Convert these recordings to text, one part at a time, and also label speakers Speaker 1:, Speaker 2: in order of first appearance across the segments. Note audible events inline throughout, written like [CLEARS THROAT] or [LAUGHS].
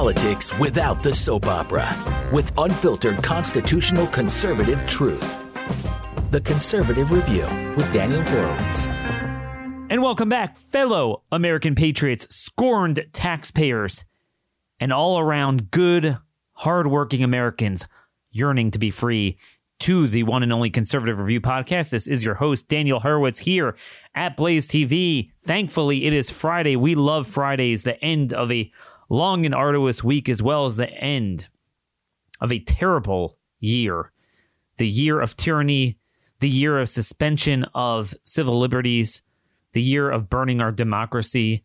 Speaker 1: politics without the soap opera with unfiltered constitutional conservative truth. The Conservative Review with Daniel Horowitz.
Speaker 2: And welcome back, fellow American patriots, scorned taxpayers, and all around good, hardworking Americans yearning to be free to the one and only Conservative Review podcast. This is your host, Daniel Horowitz, here at Blaze TV. Thankfully, it is Friday. We love Fridays, the end of a long and arduous week, as well as the end of a terrible year. The year of tyranny, the year of suspension of civil liberties, the year of burning our democracy,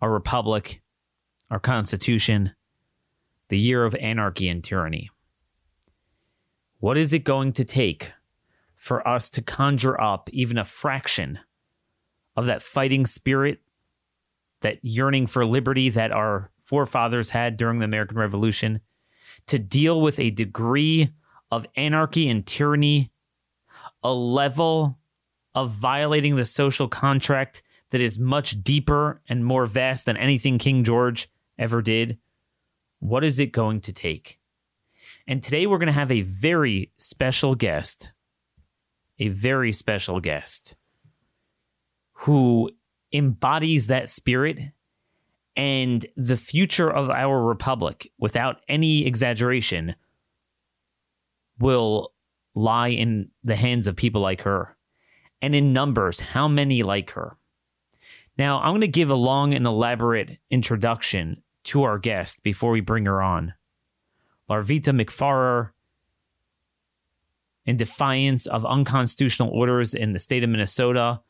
Speaker 2: our republic, our constitution, the year of anarchy and tyranny. What is it going to take for us to conjure up even a fraction of that fighting spirit, that yearning for liberty that our forefathers had during the American Revolution, to deal with a degree of anarchy and tyranny, a level of violating the social contract that is much deeper and more vast than anything King George ever did? What is it going to take? And today we're going to have a very special guest, a very special guest who embodies that spirit and the future of our republic without any exaggeration will lie in the hands of people like her and in numbers, how many like her? Now, I'm going to give a long and elaborate introduction to our guest before we bring her on. Larvita McFarrar, in defiance of unconstitutional orders in the state of Minnesota,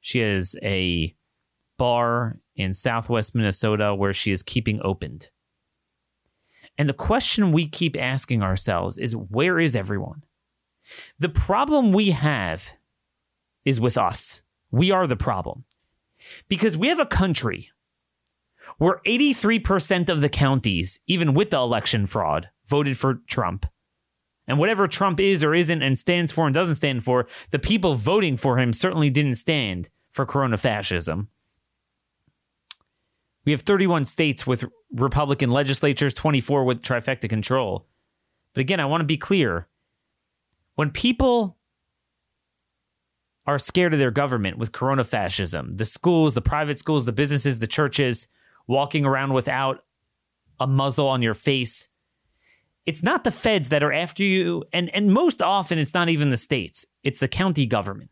Speaker 2: she has a bar in southwest Minnesota where she is keeping opened. And the question we keep asking ourselves is where is everyone? The problem we have is with us. We are the problem. Because we have a country where 83% of the counties, even with the election fraud, voted for Trump. And whatever Trump is or isn't and stands for and doesn't stand for, the people voting for him certainly didn't stand for corona fascism. We have 31 states with Republican legislatures, 24 with trifecta control. But again, I want to be clear. When people are scared of their government with corona fascism. The schools, the private schools, the businesses, the churches walking around without a muzzle on your face. It's not the feds that are after you, and, and most often it's not even the states, it's the county government.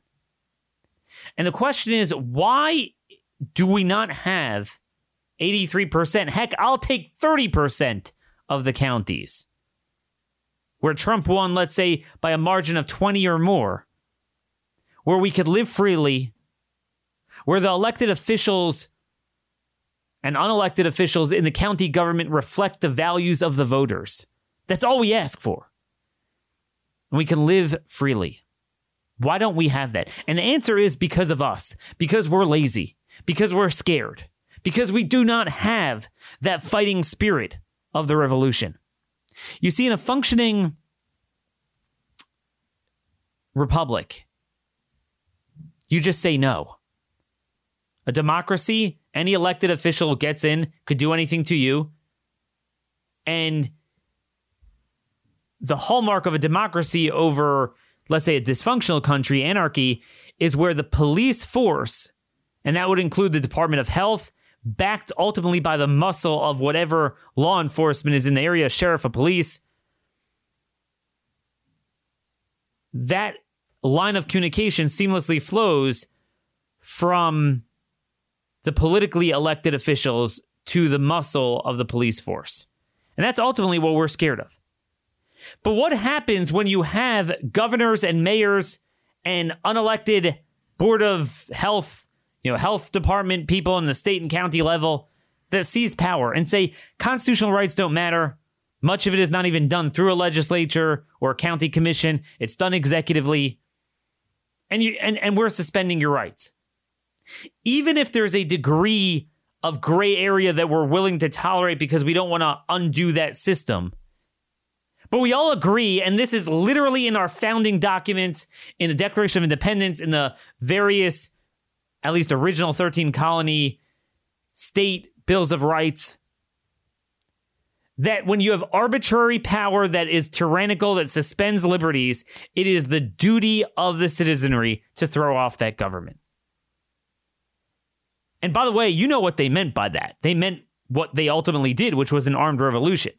Speaker 2: And the question is, why do we not have 83%? Heck, I'll take 30% of the counties where Trump won, let's say, by a margin of 20 or more where we could live freely, where the elected officials and unelected officials in the county government reflect the values of the voters. That's all we ask for. And we can live freely. Why don't we have that? And the answer is because of us, because we're lazy, because we're scared, because we do not have that fighting spirit of the revolution. You see, in a functioning republic, you just say no. A democracy, any elected official gets in, could do anything to you. And the hallmark of a democracy over, let's say, a dysfunctional country, anarchy, is where the police force, and that would include the Department of Health, backed ultimately by the muscle of whatever law enforcement is in the area, sheriff of police, that line of communication seamlessly flows from the politically elected officials to the muscle of the police force. And that's ultimately what we're scared of. But what happens when you have governors and mayors and unelected board of health, you know, health department people in the state and county level that seize power and say constitutional rights don't matter? Much of it is not even done through a legislature or a county commission. It's done executively and you and, and we're suspending your rights. Even if there's a degree of gray area that we're willing to tolerate because we don't want to undo that system. But we all agree, and this is literally in our founding documents, in the Declaration of Independence, in the various, at least original 13 colony state bills of rights, that when you have arbitrary power that is tyrannical, that suspends liberties, it is the duty of the citizenry to throw off that government. And by the way, you know what they meant by that. They meant what they ultimately did, which was an armed revolution.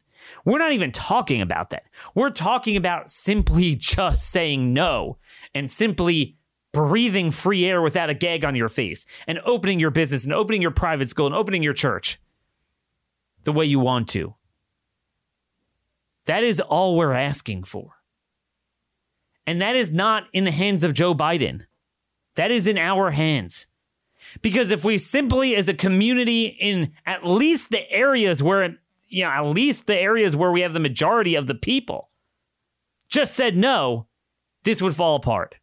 Speaker 2: We're not even talking about that. We're talking about simply [LAUGHS] just saying no and simply breathing free air without a gag on your face and opening your business and opening your private school and opening your church the way you want to. That is all we're asking for. And that is not in the hands of Joe Biden. That is in our hands. Because if we simply, as a community, in at least the areas where, you know, at least the areas where we have the majority of the people, just said no, this would fall apart.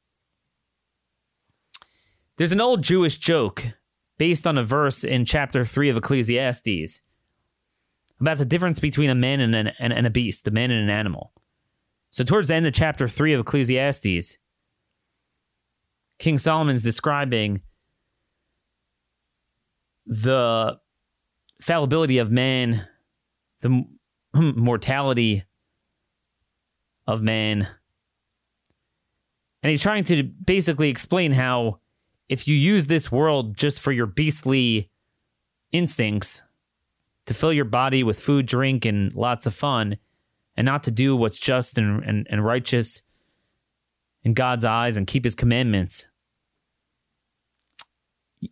Speaker 2: There's an old Jewish joke based on a verse in chapter 3 of Ecclesiastes about the difference between a man and, an, and, and a beast, a man and an animal. So, towards the end of chapter 3 of Ecclesiastes, King Solomon's describing the fallibility of man, the [CLEARS THROAT] mortality of man. And he's trying to basically explain how if you use this world just for your beastly instincts, to fill your body with food, drink, and lots of fun, and not to do what's just and, and, and righteous in God's eyes and keep his commandments,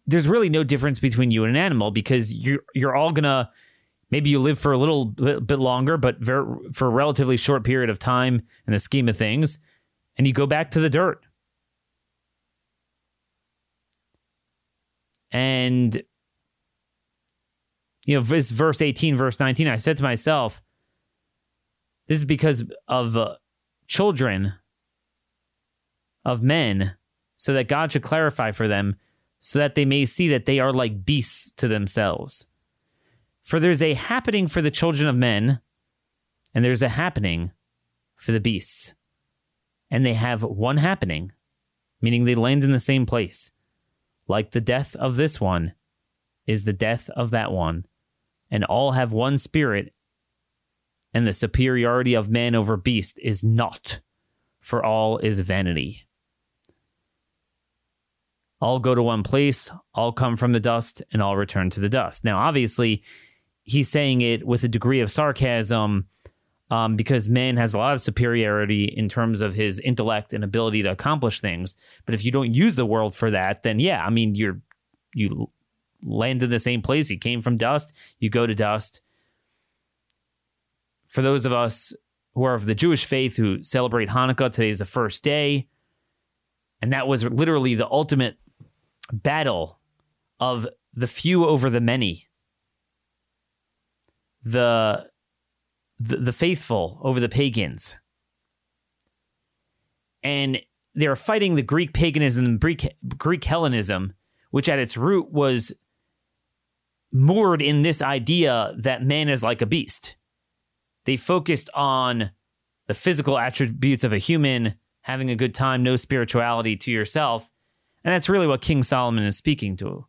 Speaker 2: there's really no difference between you and an animal because you're you're all gonna maybe you live for a little bit longer, but very, for a relatively short period of time in the scheme of things, and you go back to the dirt. And you know, this verse 18, verse 19, I said to myself, this is because of uh, children of men, so that God should clarify for them, so that they may see that they are like beasts to themselves. For there's a happening for the children of men, and there's a happening for the beasts. And they have one happening, meaning they land in the same place. Like the death of this one is the death of that one and all have one spirit, and the superiority of man over beast is naught, for all is vanity. All go to one place, all come from the dust, and all return to the dust. Now, obviously, he's saying it with a degree of sarcasm um, because man has a lot of superiority in terms of his intellect and ability to accomplish things. But if you don't use the world for that, then yeah, I mean, you're you land in the same place. You came from dust, you go to dust. For those of us who are of the Jewish faith who celebrate Hanukkah, today is the first day. And that was literally the ultimate battle of the few over the many. The the, the faithful over the pagans. And they're fighting the Greek paganism, Greek, Greek Hellenism, which at its root was moored in this idea that man is like a beast. They focused on the physical attributes of a human, having a good time, no spirituality to yourself. And that's really what King Solomon is speaking to.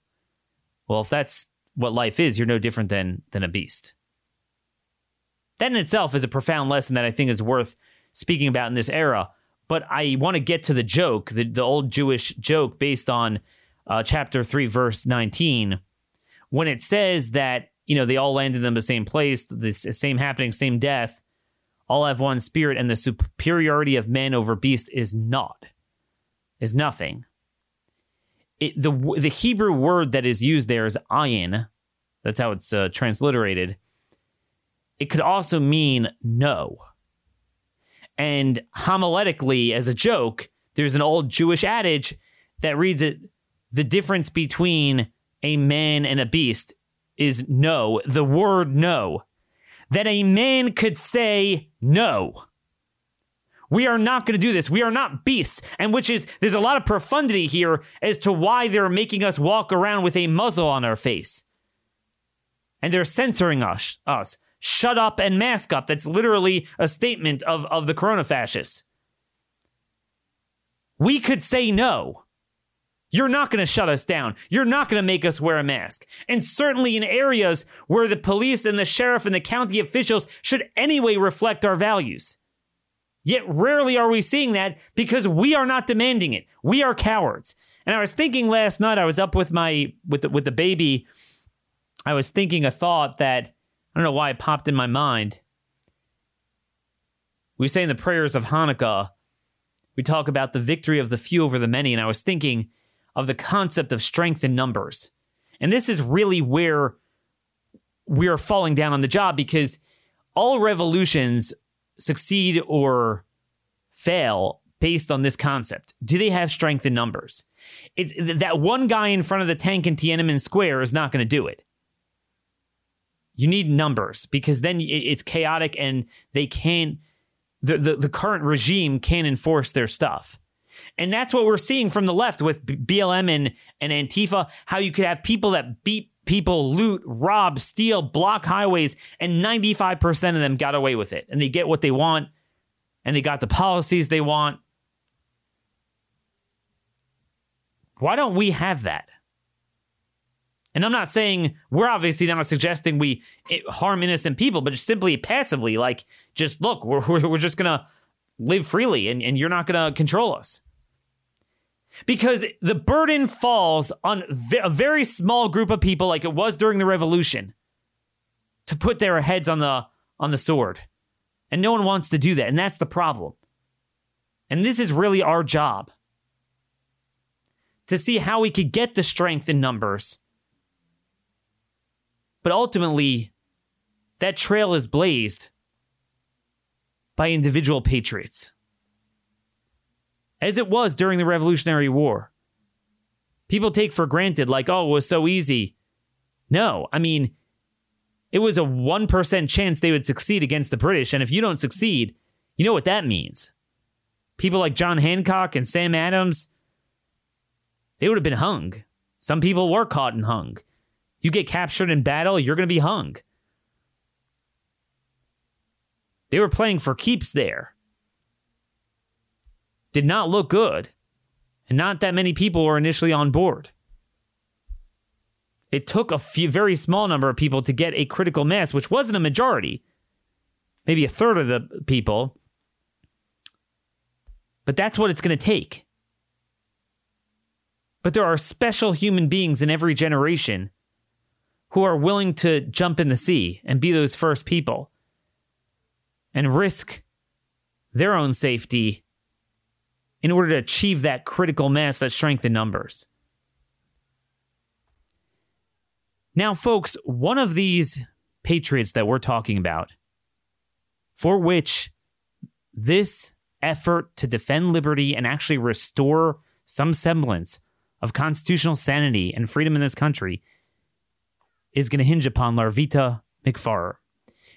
Speaker 2: Well, if that's what life is, you're no different than, than a beast. That in itself is a profound lesson that I think is worth speaking about in this era. But I want to get to the joke, the, the old Jewish joke based on uh, chapter 3, verse 19, when it says that you know they all landed in the same place, the same happening, same death, all have one spirit, and the superiority of man over beast is not, is nothing. It, the the Hebrew word that is used there is ayin. That's how it's uh, transliterated. It could also mean no. And homiletically, as a joke, there's an old Jewish adage that reads it: the difference between a man and a beast is no, the word no. That a man could say no. We are not going to do this. We are not beasts. And which is, there's a lot of profundity here as to why they're making us walk around with a muzzle on our face. And they're censoring us. us. Shut up and mask up. That's literally a statement of, of the corona fascists. We could say no. You're not going to shut us down. You're not going to make us wear a mask. And certainly in areas where the police and the sheriff and the county officials should anyway reflect our values. Yet rarely are we seeing that because we are not demanding it. We are cowards. And I was thinking last night, I was up with my with the, with the baby. I was thinking a thought that I don't know why it popped in my mind. We say in the prayers of Hanukkah, we talk about the victory of the few over the many, and I was thinking of the concept of strength in numbers. And this is really where we are falling down on the job because all revolutions succeed or fail based on this concept. Do they have strength in numbers? It's that one guy in front of the tank in Tiananmen Square is not going to do it. You need numbers because then it's chaotic and they can't the, the, the current regime can't enforce their stuff. And that's what we're seeing from the left with BLM and, and Antifa, how you could have people that beat people, loot, rob, steal, block highways, and 95% of them got away with it. And they get what they want, and they got the policies they want. Why don't we have that? And I'm not saying we're obviously not suggesting we eh, harm innocent people, but just simply passively, like, just look, we're, we're, just going to live freely and, and you're not going to control us. Because the burden falls on a very small group of people like it was during the revolution to put their heads on the on the sword. And no one wants to do that and that's the problem. And this is really our job to see how we could get the strength in numbers but ultimately that trail is blazed by individual patriots as it was during the Revolutionary War. People take for granted, like, oh, it was so easy. No, I mean, it was a 1% chance they would succeed against the British. And if you don't succeed, you know what that means. People like John Hancock and Sam Adams, they would have been hung. Some people were caught and hung. You get captured in battle, you're going to be hung. They were playing for keeps there did not look good, and not that many people were initially on board. It took a few, very small number of people to get a critical mass, which wasn't a majority, maybe a third of the people. But that's what it's going to take. But there are special human beings in every generation who are willing to jump in the sea and be those first people and risk their own safety in order to achieve that critical mass, that strength in numbers. Now, folks, one of these patriots that we're talking about, for which this effort to defend liberty and actually restore some semblance of constitutional sanity and freedom in this country is going to hinge upon Larvita McFarrer.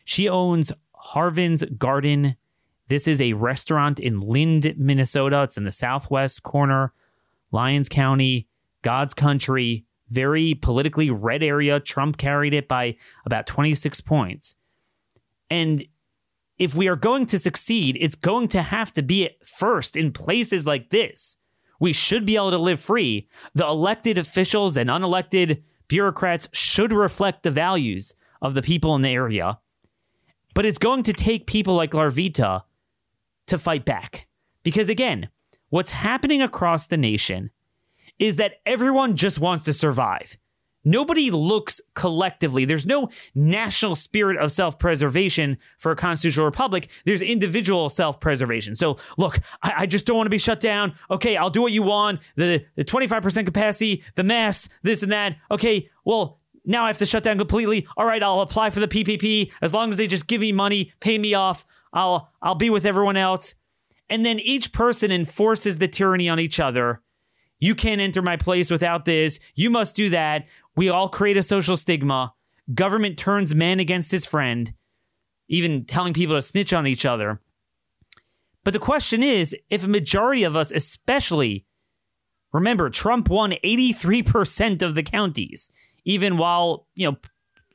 Speaker 2: She owns Haven's Garden this is a restaurant in Lynd, Minnesota. It's in the southwest corner, Lyons County, God's country, very politically red area. Trump carried it by about 26 points. And if we are going to succeed, it's going to have to be first in places like this. We should be able to live free. The elected officials and unelected bureaucrats should reflect the values of the people in the area. But it's going to take people like Larvita to fight back. Because again, what's happening across the nation is that everyone just wants to survive. Nobody looks collectively. There's no national spirit of self preservation for a constitutional republic. There's individual self preservation. So, look, I, I, just don't want to be shut down. Okay, I'll do what you want. The, the 25% capacity, the mass, this and that. Okay, well, now I have to shut down completely. All right, I'll apply for the PPP as long as they just give me money, pay me off. I'll I'll be with everyone else. And then each person enforces the tyranny on each other. You can't enter my place without this. You must do that. We all create a social stigma. Government turns man against his friend, even telling people to snitch on each other. But the question is if a majority of us, especially, remember, Trump won 83% of the counties, even while, you know,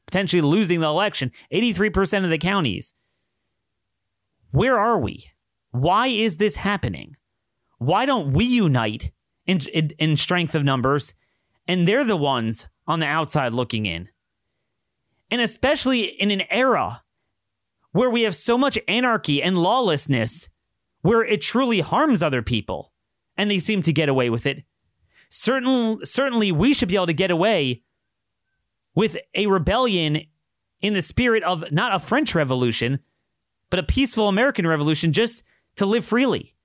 Speaker 2: potentially losing the election, 83% of the counties. Where are we? Why is this happening? Why don't we unite in, in, in strength of numbers, and they're the ones on the outside looking in. And especially in an era where we have so much anarchy and lawlessness, where it truly harms other people, and they seem to get away with it. Certain, certainly, we should be able to get away with a rebellion in the spirit of not a French Revolution, but a peaceful American Revolution just to live freely.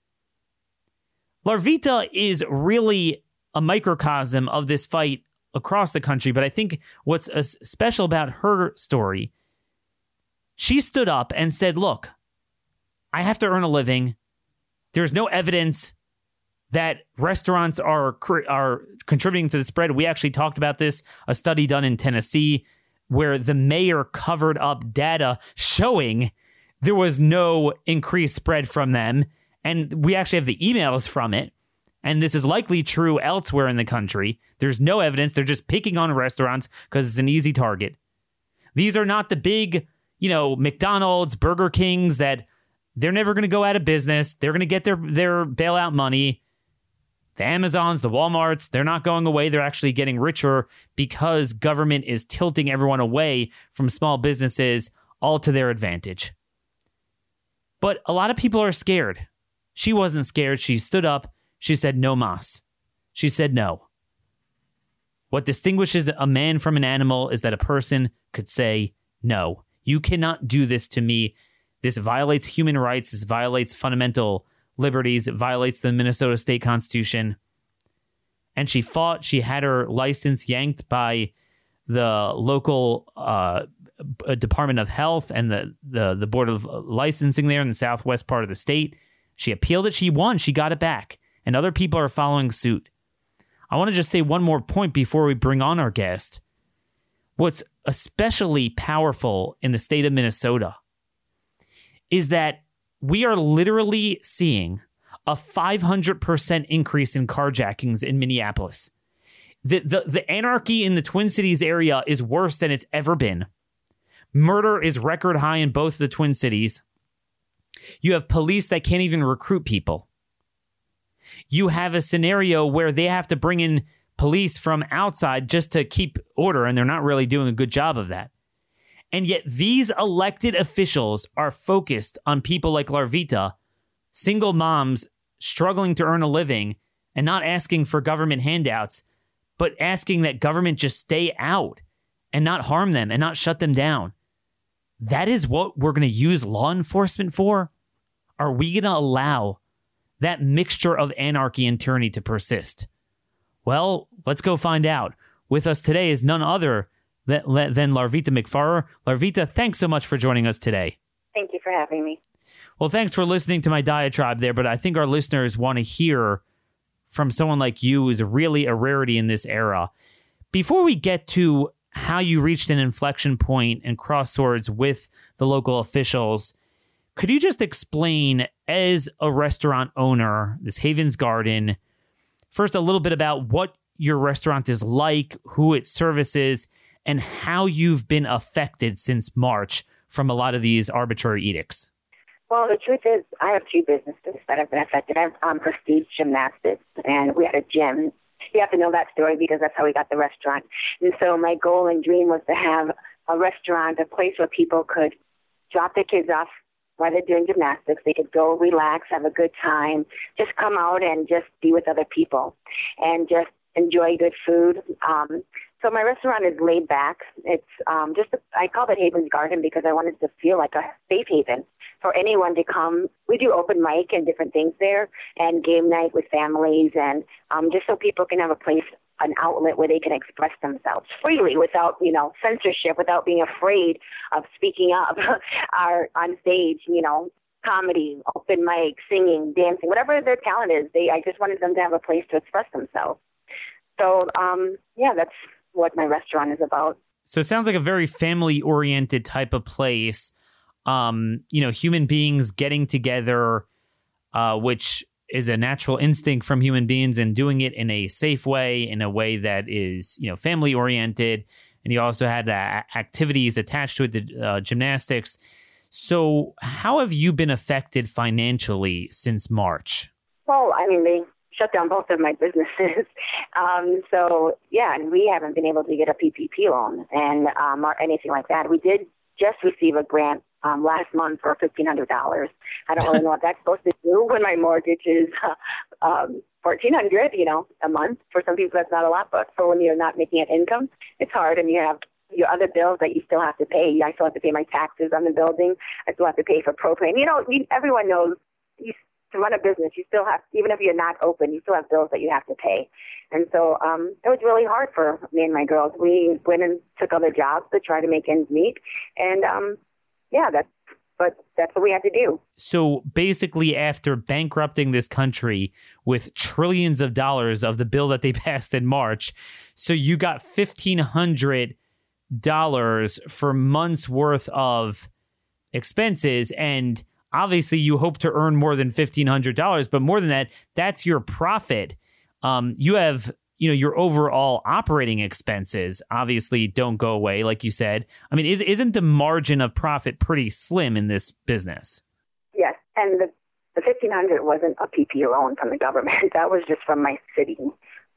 Speaker 2: Larvita is really a microcosm of this fight across the country, but I think what's uh, special about her story, she stood up and said, Look, I have to earn a living. There's no evidence that restaurants are are contributing to the spread. We actually talked about this, a study done in Tennessee where the mayor covered up data showing there was no increased spread from them. And we actually have the emails from it. And this is likely true elsewhere in the country. There's no evidence. They're just picking on restaurants because it's an easy target. These are not the big, you know, McDonald's, Burger Kings that they're never going to go out of business. They're going to get their, their bailout money. The Amazons, the Walmarts, they're not going away. They're actually getting richer because government is tilting everyone away from small businesses all to their advantage. But a lot of people are scared. She wasn't scared. She stood up. She said, No mas. She said no. What distinguishes a man from an animal is that a person could say, No, you cannot do this to me. This violates human rights. This violates fundamental liberties. It violates the Minnesota State Constitution. And she fought. She had her license yanked by the local uh, Department of Health and the, the the Board of Licensing there in the southwest part of the state. She appealed it. She won. She got it back. And other people are following suit. I want to just say one more point before we bring on our guest. What's especially powerful in the state of Minnesota is that we are literally seeing a 500% increase in carjackings in Minneapolis. The, the, the anarchy in the Twin Cities area is worse than it's ever been. Murder is record high in both the Twin Cities. You have police that can't even recruit people. You have a scenario where they have to bring in police from outside just to keep order, and they're not really doing a good job of that. And yet, these elected officials are focused on people like Larvita, single moms struggling to earn a living and not asking for government handouts, but asking that government just stay out and not harm them and not shut them down. That is what we're going to use law enforcement for? Are we going to allow that mixture of anarchy and tyranny to persist? Well, let's go find out. With us today is none other than, Larvita McFarrer. Larvita, thanks so much for joining us today.
Speaker 3: Thank you for having me.
Speaker 2: Well, thanks for listening to my diatribe there, but I think our listeners want to hear from someone like you who's really a rarity in this era. Before we get to how you reached an inflection point and cross swords with the local officials, could you just explain, as a restaurant owner, this Havens Garden, first a little bit about what your restaurant is like, who it services, and how you've been affected since March from a lot of these arbitrary edicts?
Speaker 3: Well, the truth is, I have two businesses that have been affected. I have um, Prestige Gymnastics, and we had a gym. You have to know that story because that's how we got the restaurant. And so my goal and dream was to have a restaurant, a place where people could drop their kids off while they're doing gymnastics. They could go relax, have a good time, just come out and just be with other people and just enjoy good food. Um, so my restaurant is laid back. It's um, just a, I call it Haven's Garden because I wanted to feel like a safe haven for anyone to come. We do open mic and different things there, and game night with families, and um, just so people can have a place, an outlet where they can express themselves freely without you know censorship, without being afraid of speaking up, [LAUGHS] are on stage, you know, comedy, open mic, singing, dancing, whatever their talent is. They I just wanted them to have a place to express themselves. So um, yeah, that's what my restaurant is about.
Speaker 2: So it sounds like a very family oriented type of place. Um, you know, human beings getting together, uh, which is a natural instinct from human beings, and doing it in a safe way, in a way that is you know family oriented. And you also had uh, activities attached to it, the uh, gymnastics. So, how have you been affected financially since March?
Speaker 3: Well, I mean, they shut down both of my businesses. [LAUGHS] Um, so yeah, and we haven't been able to get a PPP loan and um, or anything like that. We did just receive a grant um, last month for fifteen hundred dollars. I don't really know what that's supposed to do when my mortgage is uh, [LAUGHS] um, fourteen hundred. You know, a month. For some people, that's not a lot, but for when you're not making an income, it's hard, and you have your other bills that you still have to pay. I still have to pay my taxes on the building. I still have to pay for propane. You know, everyone knows to run a business, you still have, even if you're not open, you still have bills that you have to pay. And so um, it was really hard for me and my girls. We went and took other jobs to try to make ends meet. And um, yeah, that's but that's what we had to do.
Speaker 2: So basically, after bankrupting this country with trillions of dollars of the bill that they [LAUGHS] passed in March, so you got fifteen hundred dollars for months worth of expenses and obviously you hope to earn more than $1500 but more than that that's your profit. Um, you have you know your overall operating expenses obviously don't go away like you said. I mean is, isn't the margin of profit pretty slim in this business?
Speaker 3: Yes and the, the 1500 wasn't a pp loan from the government. [LAUGHS] That was just from my city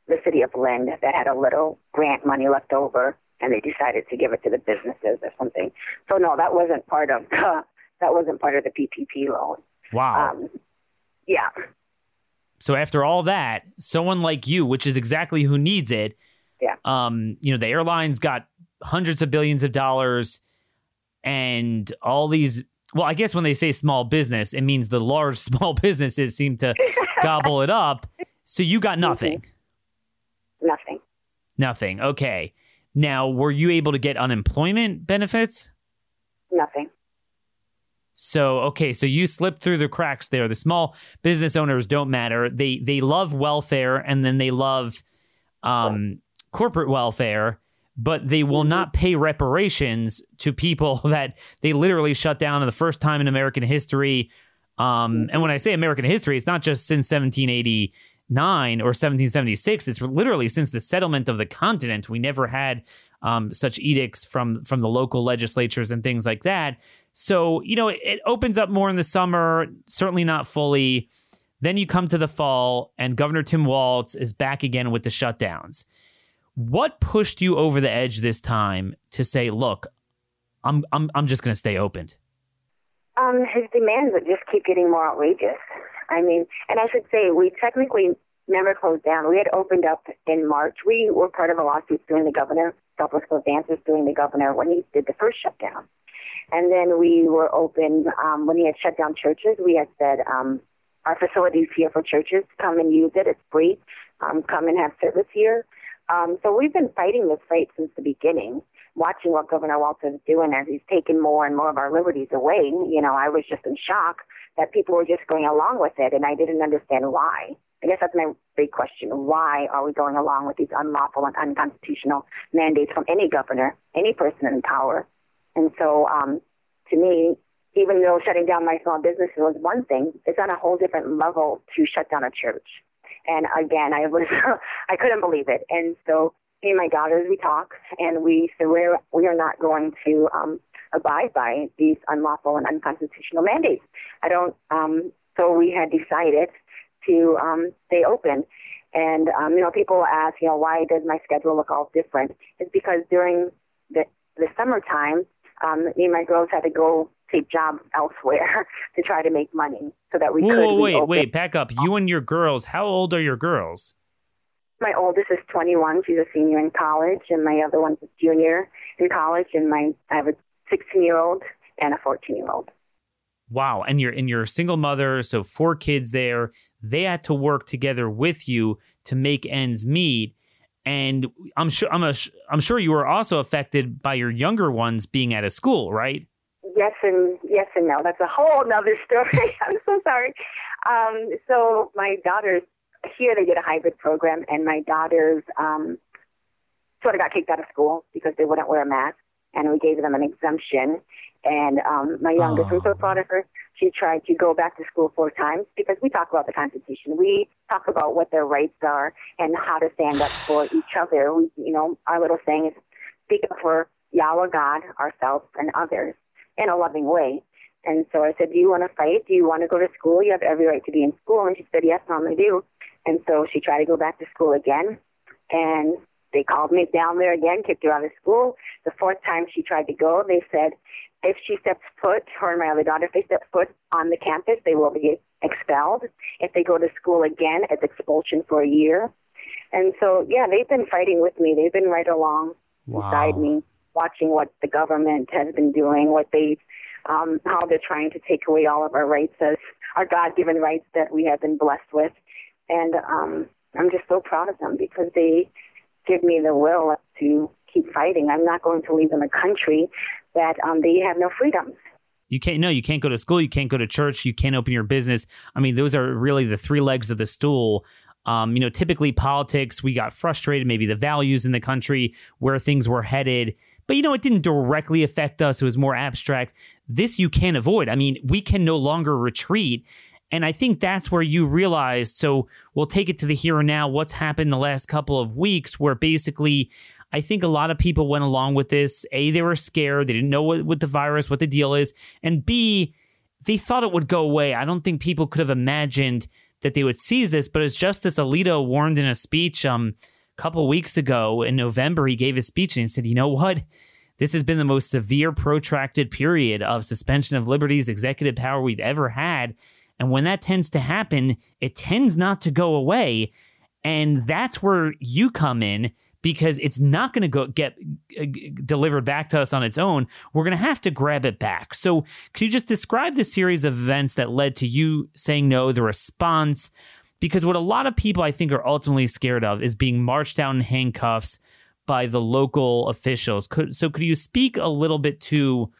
Speaker 3: the city of Lynd that had a little grant money left over and they decided to give it to the businesses or something. So no that wasn't part of the that wasn't part of the PPP loan.
Speaker 2: Wow. Um,
Speaker 3: yeah.
Speaker 2: So after all that, someone like you, which is exactly who needs it,
Speaker 3: yeah.
Speaker 2: Um, you know, the airlines got hundreds of billions of dollars, and all these. Well, I guess when they say small business, it means the large [LAUGHS] small businesses seem to [LAUGHS] gobble it up. So you got nothing.
Speaker 3: Mm-hmm. Nothing.
Speaker 2: Nothing. Okay. Now, were you able to get unemployment benefits?
Speaker 3: Nothing.
Speaker 2: So okay, so you slipped through the cracks there. The small business owners don't matter. They they love welfare and then they love um, corporate welfare, but they will not pay reparations to people [LAUGHS] that they literally shut down in the first time in American history. Um, and when I say American history, it's not just since 1789 or 1776. It's literally since the settlement of the continent. We never had um, such edicts from from the local legislatures and things like that. So, you know, it, it opens up more in the summer, certainly not fully. Then you come to the fall, and Governor Tim Walz is back again with the shutdowns. What pushed you over the edge this time to say, look, I'm I'm I'm just going to stay opened?
Speaker 3: Um, his demands would just keep getting more outrageous. I mean, and I should say, we technically never closed down. We had opened up in March. We were part of a lawsuit suing the governor, Southwest Coast Dancers suing the governor when he did the first shutdown. And then we were open um, when he had shut down churches. We had said um, our facilities here for churches. Come and use it. It's free. Um, come and have service here. Um, so we've been fighting this fight since the beginning, watching what Governor Walz is doing as he's taking more and more of our liberties away. You know, I was just in shock that people were just going along with it, and I didn't understand why. I guess that's my big question. Why are we going along with these unlawful and unconstitutional mandates from any governor, any person in power? And so, um, to me, even though shutting down my small business was one thing, it's on a whole different level to shut down a church. And again, I was, [LAUGHS] I couldn't believe it. And so, me and my daughters, we talk, and we said we're we are not going to um, abide by these unlawful and unconstitutional mandates. I don't. Um, so we had decided to um, stay open. And um, you know, people ask, you know, why does my schedule look all different? It's because during the the summertime, um, me and my girls had to go take jobs elsewhere [LAUGHS] to try to make money so that we
Speaker 2: whoa,
Speaker 3: could.
Speaker 2: Whoa, wait, wait, back up. You and your girls. How old are your girls?
Speaker 3: My oldest is 21. She's a senior in college, and my other one's a junior in college. And my I have a 16 year old and a 14 year old.
Speaker 2: Wow, and you're and you're a single mother, so four kids there. They had to work together with you to make ends meet and I'm sure I'm a, I'm sure you were also affected by your younger ones being at a school, right?
Speaker 3: Yes and yes and no. That's a whole other [LAUGHS] story. I'm so sorry. Um, so my daughters here they did a hybrid program, and my daughters um, sort of got kicked out of school because they wouldn't wear a mask, and we gave them an exemption. And um, my youngest, oh. I'm so proud of her. She tried to go back to school four times because we talk about the Constitution. We talk about what their rights are and how to stand up for each other. We, you know, our little saying is speak up for Yahweh God, ourselves, and others in a loving way. And so I said, Do you want to fight? Do you want to go to school? You have every right to be in school. And she said, Yes, Mom, I do. And so she tried to go back to school again. And they called me down there again, kicked her out of school. The fourth time she tried to go, they said if she steps foot, her and my other daughter, if they step foot on the campus, they will be expelled. If they go to school again, it's expulsion for a year. And so, yeah, they've been fighting with me. They've been right along wow. beside me, watching what the government has been doing, what they, um, how they're trying to take away all of our rights as our God-given rights that we have been blessed with. And um, I'm just so proud of them because they give me the will to keep fighting. I'm not going to leave them a country that um, they have no freedoms.
Speaker 2: You can't no, you can't go to school, you can't go to church, you can't open your business. I mean, those are really the three legs of the stool. Um, you know, typically politics, we got frustrated, maybe the values in the country, where things were headed. But you know, it didn't directly affect us. It was more abstract. This you can't avoid. I mean, we can no longer retreat. And I think that's where you realized. So we'll take it to the here and now. What's happened the last couple of weeks, where basically, I think a lot of people went along with this. A, they were scared. They didn't know what, what the virus, what the deal is. And B, they thought it would go away. I don't think people could have imagined that they would seize this. But as Justice Alito warned in a speech um, a couple weeks ago in November, he gave a speech and he said, you know what? This has been the most severe, protracted period of suspension of liberties, executive power we've ever had. And when that tends to happen, it tends not to go away. And that's where you come in because it's not going to go get uh, delivered back to us on its own. We're going to have to grab it back. So, could you just describe the series of events that led to you saying no, the response? Because what a lot of people I think are ultimately scared of is being marched down in handcuffs by the local officials. Could, so, could you speak a little bit to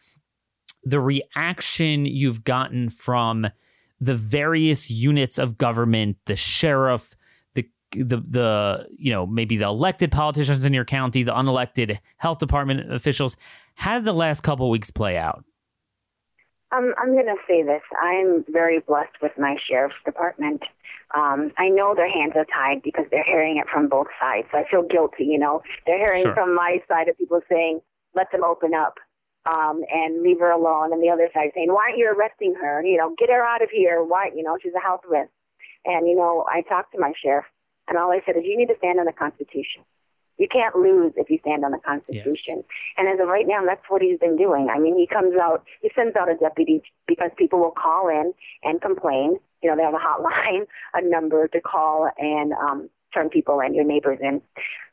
Speaker 2: the reaction you've gotten from the various units of government, the sheriff, the the you know maybe the elected politicians in your county, the unelected health department officials. How did the last couple weeks play out?
Speaker 3: Um, I'm going to say this. I'm very blessed with my sheriff's department. Um, I know their hands are tied because they're hearing it from both sides. So I feel guilty, you know. They're hearing sure. from my side of people saying, let them open up um, and leave her alone. And the other side saying, why aren't you arresting her? You know, get her out of here. Why, you know, she's a health risk. And, you know, I talked to my sheriff, and all I said is, you need to stand on the Constitution. You can't lose if you stand on the Constitution. Yes. And as of right now, that's what he's been doing. I mean, he comes out, he sends out a deputy because people will call in and complain. You know, they have a hotline, [LAUGHS] a number to call and um, turn people in, your neighbors in.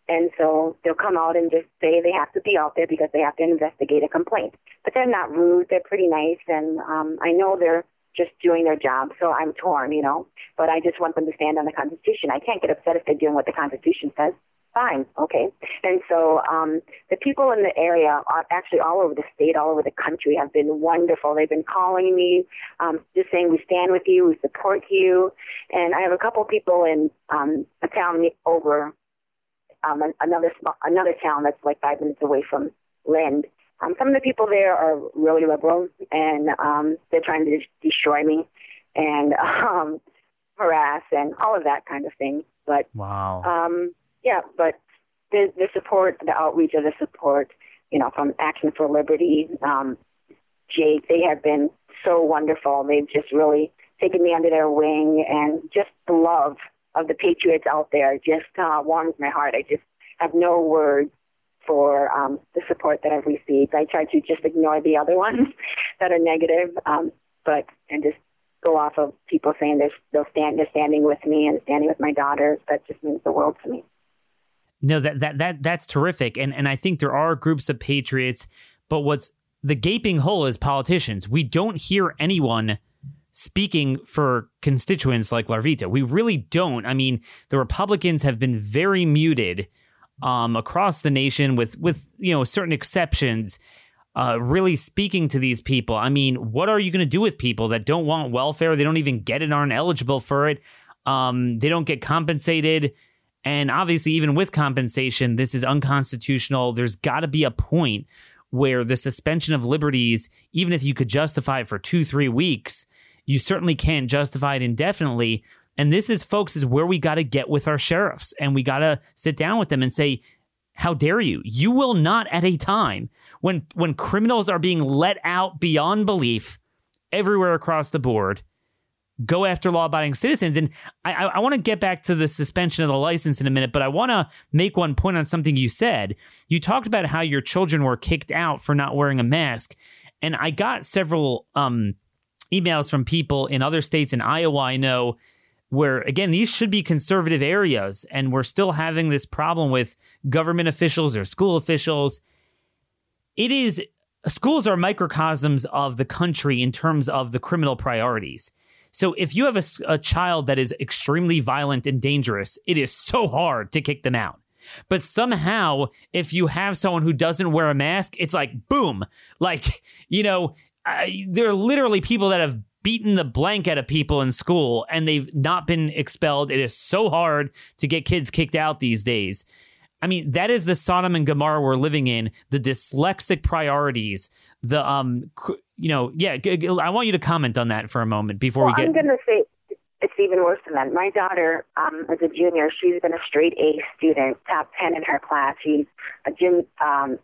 Speaker 3: And so they'll come out and just say they have to be out there because they have to investigate a complaint. But they're not rude. They're pretty nice. And um, I know they're just doing their job. So I'm torn, you know. But I just want them to stand on the Constitution. I can't get upset if they're doing what the Constitution says. Fine, okay. And so um, the people in the area, actually all over the state, all over the country, have been wonderful. They've been calling me, um, just saying we stand with you, we support you. And I have a couple people in um, a town over um, another small, another town that's like five minutes away from Lynd. Um, some of the people there are really liberal, and um, they're trying to destroy me and [LAUGHS] um, harass and all of that kind of thing. But
Speaker 2: wow,
Speaker 3: um, yeah, but the, the support, the outreach of the support, you know, from Action for Liberty, um, Jake, they have been so wonderful. They've just really taken me under their wing, and just the love of the patriots out there just uh, warms my heart. I just have no words for um, the support that I've received. I try to just ignore the other ones [LAUGHS] that are negative, um, but and just go off of people saying they're they'll stand they're standing with me and standing with my daughters. That just means the world to me.
Speaker 2: No, that that that that's terrific, and and I think there are groups of patriots, but what's the gaping hole is politicians. We don't hear anyone speaking for constituents like Larvita. We really don't. I mean, the Republicans have been very muted um, across the nation, with with you know certain exceptions. Uh, really speaking to these people. I mean, what are you going to do with people that don't want welfare? They don't even get it, aren't eligible for it. Um, they don't get compensated. And obviously, even with compensation, this is unconstitutional. There's got to be a point where the suspension of liberties, even if you could justify it for two, three weeks, you certainly can't justify it indefinitely. And this is, folks, is where we got to get with our sheriffs and we got to sit down with them and say, how dare you? You will not at a time when when criminals are being let out beyond belief everywhere across the board. go after law abiding citizens. And I, I, I want to get back to the suspension of the license in a minute, but I want to make one point on something you said. You talked about how your children were kicked out for not wearing a mask. And I got several um, emails from people in other states in Iowa, I know, where again, these should be conservative areas. And we're still having this problem with government officials or school officials. It is schools are microcosms of the country in terms of the criminal priorities. So if you have a, a, child that is extremely violent and dangerous, it is so hard to kick them out. But somehow, if you have someone who doesn't wear a mask, it's like boom. Like, you know, I, there are literally people that have beaten the blank out of people in school and they've not been expelled. It is so hard to get kids kicked out these days. I mean, that is the Sodom and Gomorrah we're living in. The dyslexic priorities, the um, you know, yeah. I want you to comment on that for a moment before
Speaker 3: well,
Speaker 2: we get.
Speaker 3: I'm going to say it's even worse than that. My daughter, um, as a junior, she's been a straight A student, top ten in her class. She's a gym, um,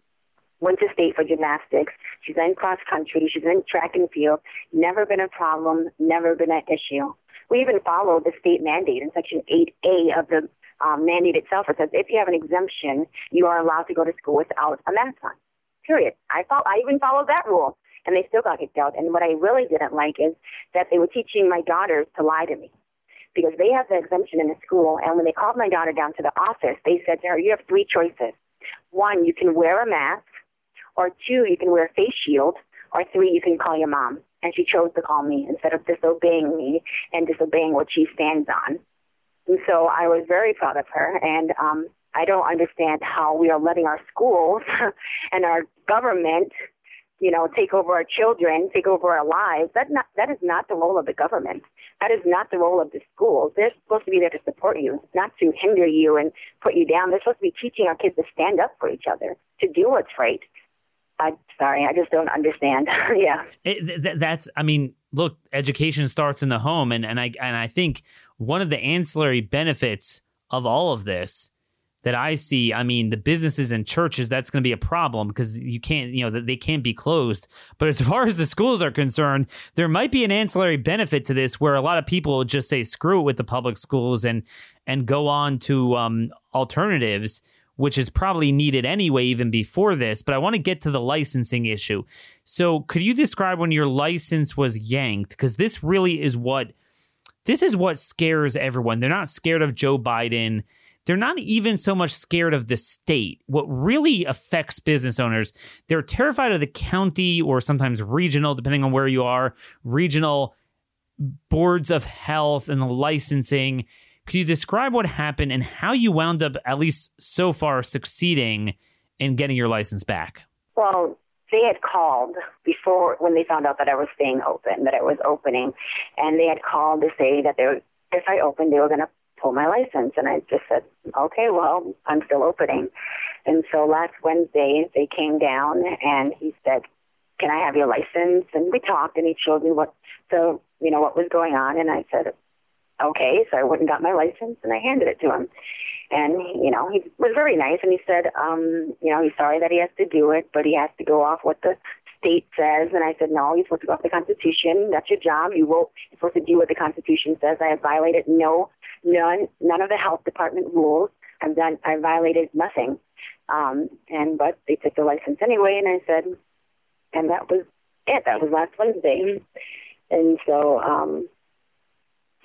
Speaker 3: went to state for gymnastics. She's in cross country. She's in track and field. Never been a problem. Never been an issue. We even follow the state mandate in Section 8A of the um, mandate itself. It says if you have an exemption, you are allowed to go to school without a mask on. Period. I follow, I even followed that rule, and they still got kicked out. And what I really didn't like is that they were teaching my daughters to lie to me because they have the exemption in the school. And when they called my daughter down to the office, they said to her, "You have three choices. One, you can wear a mask, or two, you can wear a face shield, or three, you can call your mom." And she chose to call me instead of disobeying me and disobeying what she stands on. And so I was very proud of her. And um, I don't understand how we are letting our schools [LAUGHS] and our government, you know, take over our children, take over our lives. That not that is not the role of the government. That is not the role of the schools. They're supposed to be there to support you, not to hinder you and put you down. They're supposed to be teaching our kids to stand up for each other, to do what's right. I'm sorry, I just don't understand. [LAUGHS] yeah,
Speaker 2: it, th- that's. I mean, look, education starts in the home, and and I and I think one of the ancillary benefits of all of this that I see, I mean, the businesses and churches, that's going to be a problem because you can't, you know, they can't be closed. But as [LAUGHS] far as the schools are concerned, there might be an ancillary benefit to this where a lot of people just say screw it with the public schools and and go on to um, alternatives, which is probably needed anyway, even before this. But I want to get to the licensing issue. So, could you describe when your license was yanked? Because this really is what this is what scares everyone. They're not scared of Joe Biden. They're not even so much scared of the state. What really affects business owners, they're terrified of the county or sometimes regional, depending on where you are, regional boards of health and the licensing. Could you describe what happened and how you wound up, at least so far, succeeding in getting your license back?
Speaker 3: Well, they had called before when they found out that I was staying open, that I was opening, and they had called to say that they if I opened, they were going to pull my license. And I just said, okay, well, I'm still opening. And so last Wednesday, they came down and he said, can I have your license? And we talked and he showed me what the, you know, what was going on. And I said, okay. So I went and got my license and I handed it to him. And, you know, he was very nice and he said, um, you know, he's sorry that he has to do it, but he has to go off what the state says. And I said, no, you're supposed to go off the Constitution. That's your job. You will, you're supposed to do what the Constitution says. I have violated no, none, none of the health department rules. I've done, I violated nothing. Um, and, but they took the license anyway. And I said, and that was it. That was last Wednesday. And so, um,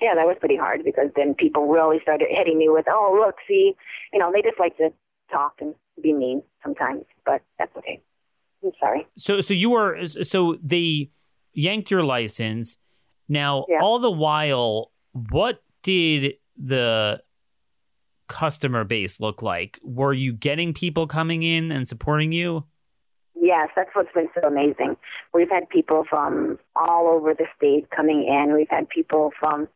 Speaker 3: yeah, that was pretty hard because then people really started hitting me with, oh, look, see, you know, they just like to talk and be mean sometimes, but that's okay. I'm sorry.
Speaker 2: So, so you were, so they yanked your license. Now, yeah. all the while, what did the customer base look like? Were you getting people coming in and supporting you?
Speaker 3: Yes, that's what's been so amazing. We've had people from all over the state coming in. We've had people from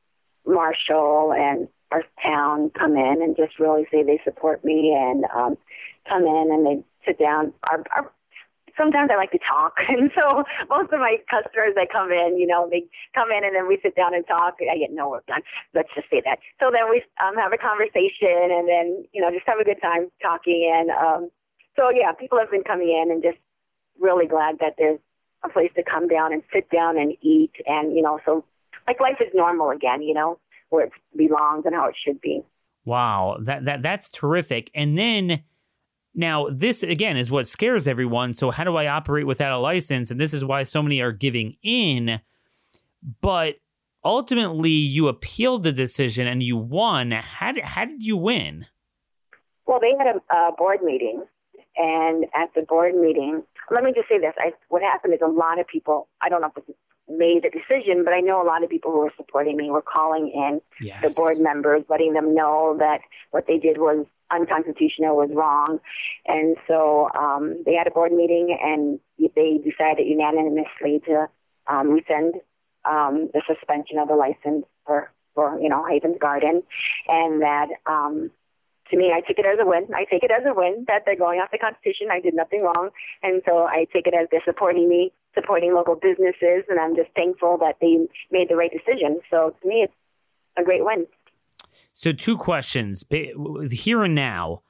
Speaker 3: Marshall and our town come in and just really say they support me and um, come in and they sit down. Our, our, sometimes I like to talk, [LAUGHS] and so most of my customers that come in, you know, they come in and then we sit down and talk. I get no work done. Let's just say that. So then we um, have a conversation and then you know just have a good time talking. And um, so yeah, people have been coming in and just really glad that there's a place to come down and sit down and eat. And you know, so like life is normal again, you know, where it belongs and how it should be.
Speaker 2: Wow, that that that's terrific. And then now this again is what scares everyone. So how do I operate without a license? And this is why so many are giving in. But ultimately, you appealed the decision and you won. How did how did you win?
Speaker 3: Well, they had a, a board meeting, and at the board meeting, let me just say this: I, what happened is a lot of people. I don't know if this made the decision, but I know a lot of people who were supporting me were calling in
Speaker 2: yes.
Speaker 3: the board members, letting them know that what they did was unconstitutional, was wrong. And so um, they had a board meeting and they decided unanimously to um, rescind um, the suspension of the license for, for you know, Havens Garden, and that um, to me, I took it as a win. I take it as a win that they're going off the Constitution. I did nothing wrong. And so I take it as they're supporting me, supporting local businesses, and I'm just thankful that they made the right decision. So to me, it's a great win.
Speaker 2: So, two questions here and now.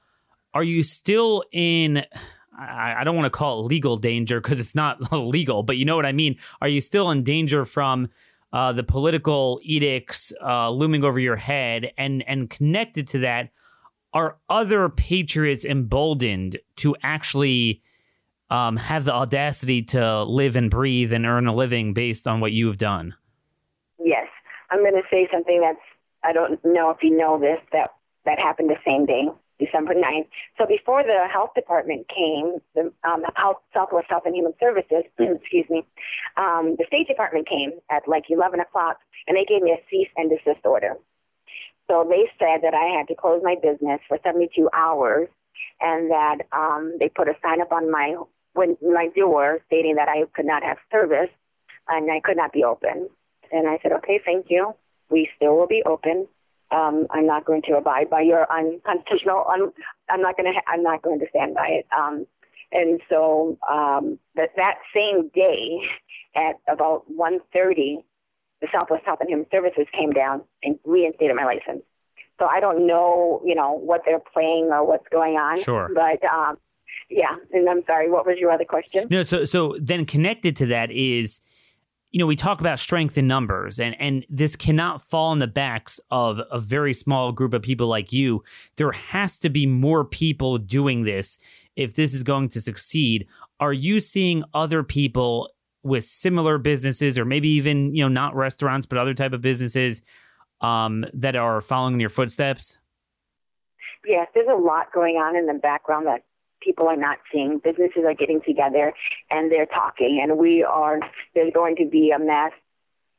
Speaker 2: Are you still in? I, don't want to call it legal danger because it's not [LAUGHS] legal, but you know what I mean. Are you still in danger from uh, the political edicts uh, looming over your head? And and connected to that, are other patriots emboldened to actually um, have the audacity to live and breathe and earn a living based on what you have done?
Speaker 3: Yes, I'm going to say something that's I don't know if you know this that that happened the same day, December 9th. So before the health department came, the um, health, Southwest Health and Human Services, [CLEARS THROAT] excuse me, um, the State Department came at like 11 o'clock, and they gave me a cease and desist order. So they said that I had to close my business for 72 hours and that um, they put a sign up on my when my door stating that I could not have service and I could not be open. And I said, okay, thank you. We still will be open. Um, I'm not going to abide by your unconstitutional. I'm, I'm not going to. I'm not going to stand by it. Um, and so um, that that same day, at about 1:30, the Southwest Health and Human Services came down and reinstated my license. So I don't know, you know, what they're playing or what's going on.
Speaker 2: Sure.
Speaker 3: But um, yeah, and I'm sorry. What was your other question?
Speaker 2: No. So so then connected to that is. You know, we talk about strength in numbers, and, and this cannot fall on the backs of a very small group of people like you. There has to be more people doing this if this is going to succeed. Are you seeing other people with similar businesses or maybe even you know not restaurants but other type of businesses um, that are following in your footsteps
Speaker 3: yes there's a lot going on in the background that people are not seeing businesses are getting together and they're talking and we are there's going to be a mass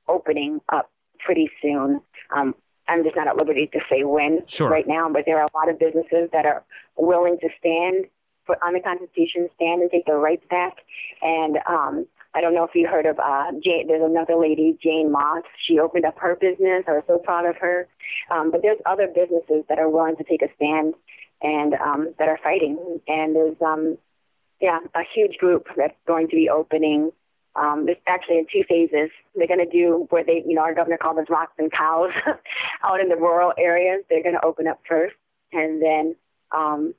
Speaker 3: opening up pretty soon um, i'm just not at liberty to say when
Speaker 2: sure.
Speaker 3: right now but there are a lot of businesses that are willing to stand for, on the Constitution, stand and take their rights back. And um, I don't know if you heard of uh, Jane. There's another lady, Jane Moss. She opened up her business. I was so proud of her. Um, but there's other businesses that are willing to take a stand and um, that are fighting. And there's um, yeah, a huge group that's going to be opening. Um, actually in two phases. They're going to do where they, you know, our governor called us rocks and cows [LAUGHS] out in the rural areas. They're going to open up first, and then um,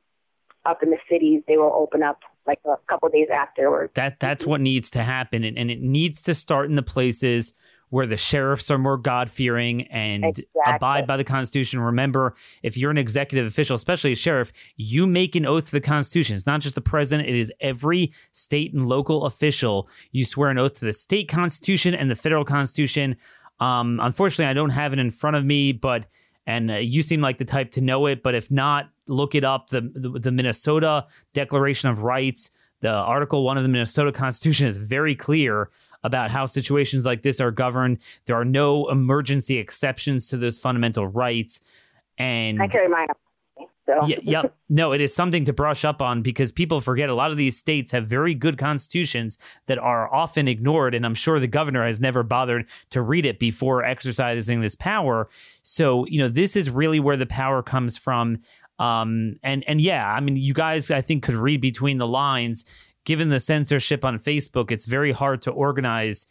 Speaker 3: up in the cities, they will open up like a couple days afterwards.
Speaker 2: That that's what needs to happen, and, and it needs to start in the places where the sheriffs are more God fearing and
Speaker 3: exactly.
Speaker 2: abide by the Constitution. Remember, if you're an executive official, especially a sheriff, you make an oath to the Constitution. It's not just the president, it is every state and local official. You swear an oath to the state Constitution and the federal Constitution. Um, unfortunately, I don't have it in front of me, but and uh, you seem like the type to know it. But if not, look it up. The, the, the Minnesota Declaration of Rights, the Article One of the Minnesota Constitution is very clear about how situations like this are governed. There are no emergency exceptions to those fundamental rights. And
Speaker 3: I carry mine
Speaker 2: so. yeah, [LAUGHS] yep. No, it is something to brush up on because people forget a lot of these states have very good constitutions that are often ignored. And I'm sure the governor has never bothered to read it before exercising this power. So, you know, this is really where the power comes from. Um, and and yeah, I mean, you guys, I think, could read between the lines. Given the censorship on Facebook, it's very hard to organize